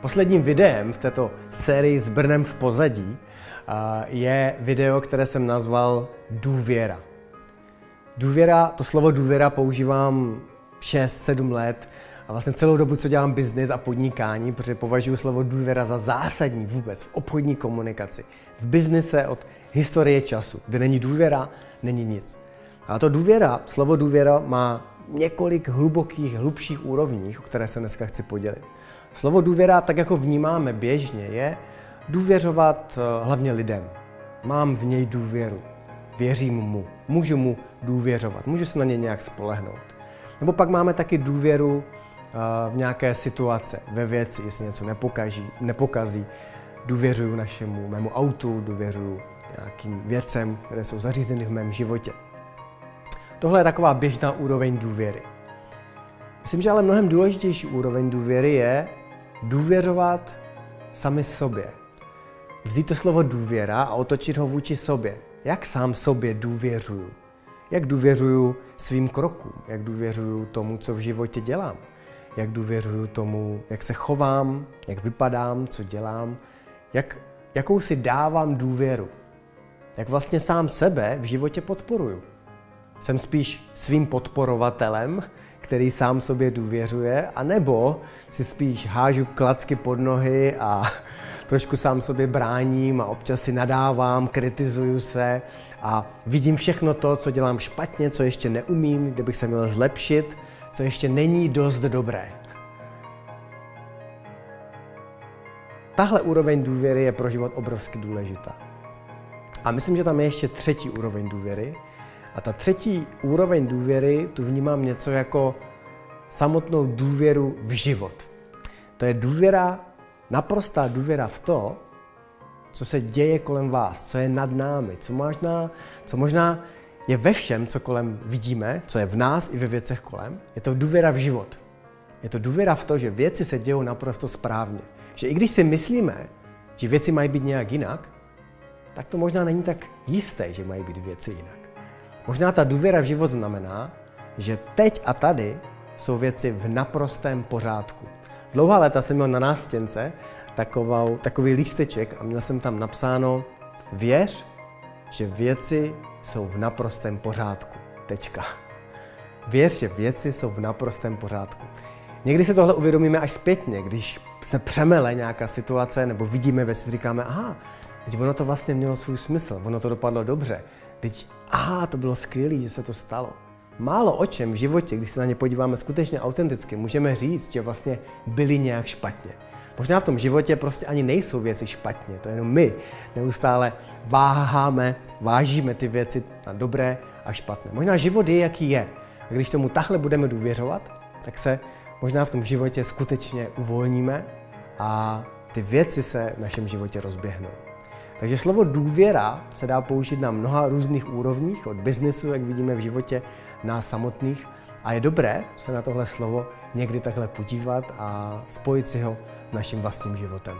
Posledním videem v této sérii s Brnem v pozadí je video, které jsem nazval Důvěra. Důvěra, to slovo důvěra používám 6-7 let a vlastně celou dobu, co dělám biznis a podnikání, protože považuji slovo důvěra za zásadní vůbec v obchodní komunikaci. V biznise od historie času, kde není důvěra, není nic. A to důvěra, slovo důvěra má několik hlubokých, hlubších úrovní, o které se dneska chci podělit. Slovo důvěra, tak jako vnímáme běžně, je důvěřovat eh, hlavně lidem. Mám v něj důvěru. Věřím mu. Můžu mu důvěřovat. Můžu se na něj nějak spolehnout. Nebo pak máme taky důvěru eh, v nějaké situace, ve věci, jestli něco nepokaží, nepokazí. Důvěřuju našemu mému autu, důvěřuju nějakým věcem, které jsou zařízeny v mém životě. Tohle je taková běžná úroveň důvěry. Myslím, že ale mnohem důležitější úroveň důvěry je důvěřovat sami sobě. Vzít to slovo důvěra a otočit ho vůči sobě. Jak sám sobě důvěřuju? Jak důvěřuju svým krokům? Jak důvěřuju tomu, co v životě dělám? Jak důvěřuju tomu, jak se chovám, jak vypadám, co dělám? Jak, jakou si dávám důvěru? Jak vlastně sám sebe v životě podporuju? Jsem spíš svým podporovatelem, který sám sobě důvěřuje, anebo si spíš hážu klacky pod nohy a trošku sám sobě bráním a občas si nadávám, kritizuju se a vidím všechno to, co dělám špatně, co ještě neumím, kde bych se měl zlepšit, co ještě není dost dobré. Tahle úroveň důvěry je pro život obrovsky důležitá. A myslím, že tam je ještě třetí úroveň důvěry, a ta třetí úroveň důvěry, tu vnímám něco jako samotnou důvěru v život. To je důvěra, naprostá důvěra v to, co se děje kolem vás, co je nad námi, co možná, co možná je ve všem, co kolem vidíme, co je v nás i ve věcech kolem. Je to důvěra v život. Je to důvěra v to, že věci se dějou naprosto správně. Že i když si myslíme, že věci mají být nějak jinak, tak to možná není tak jisté, že mají být věci jinak. Možná ta důvěra v život znamená, že teď a tady jsou věci v naprostém pořádku. Dlouhá léta jsem měl na nástěnce takovou, takový lísteček a měl jsem tam napsáno Věř, že věci jsou v naprostém pořádku. Tečka. Věř, že věci jsou v naprostém pořádku. Někdy se tohle uvědomíme až zpětně, když se přemele nějaká situace nebo vidíme věci, říkáme, aha, teď ono to vlastně mělo svůj smysl, ono to dopadlo dobře, teď, aha, to bylo skvělé, že se to stalo. Málo o čem v životě, když se na ně podíváme skutečně autenticky, můžeme říct, že vlastně byli nějak špatně. Možná v tom životě prostě ani nejsou věci špatně, to je jenom my. Neustále váháme, vážíme ty věci na dobré a špatné. Možná život je, jaký je. A když tomu takhle budeme důvěřovat, tak se možná v tom životě skutečně uvolníme a ty věci se v našem životě rozběhnou. Takže slovo důvěra se dá použít na mnoha různých úrovních, od biznesu, jak vidíme v životě, nás samotných. A je dobré se na tohle slovo někdy takhle podívat a spojit si ho s naším vlastním životem.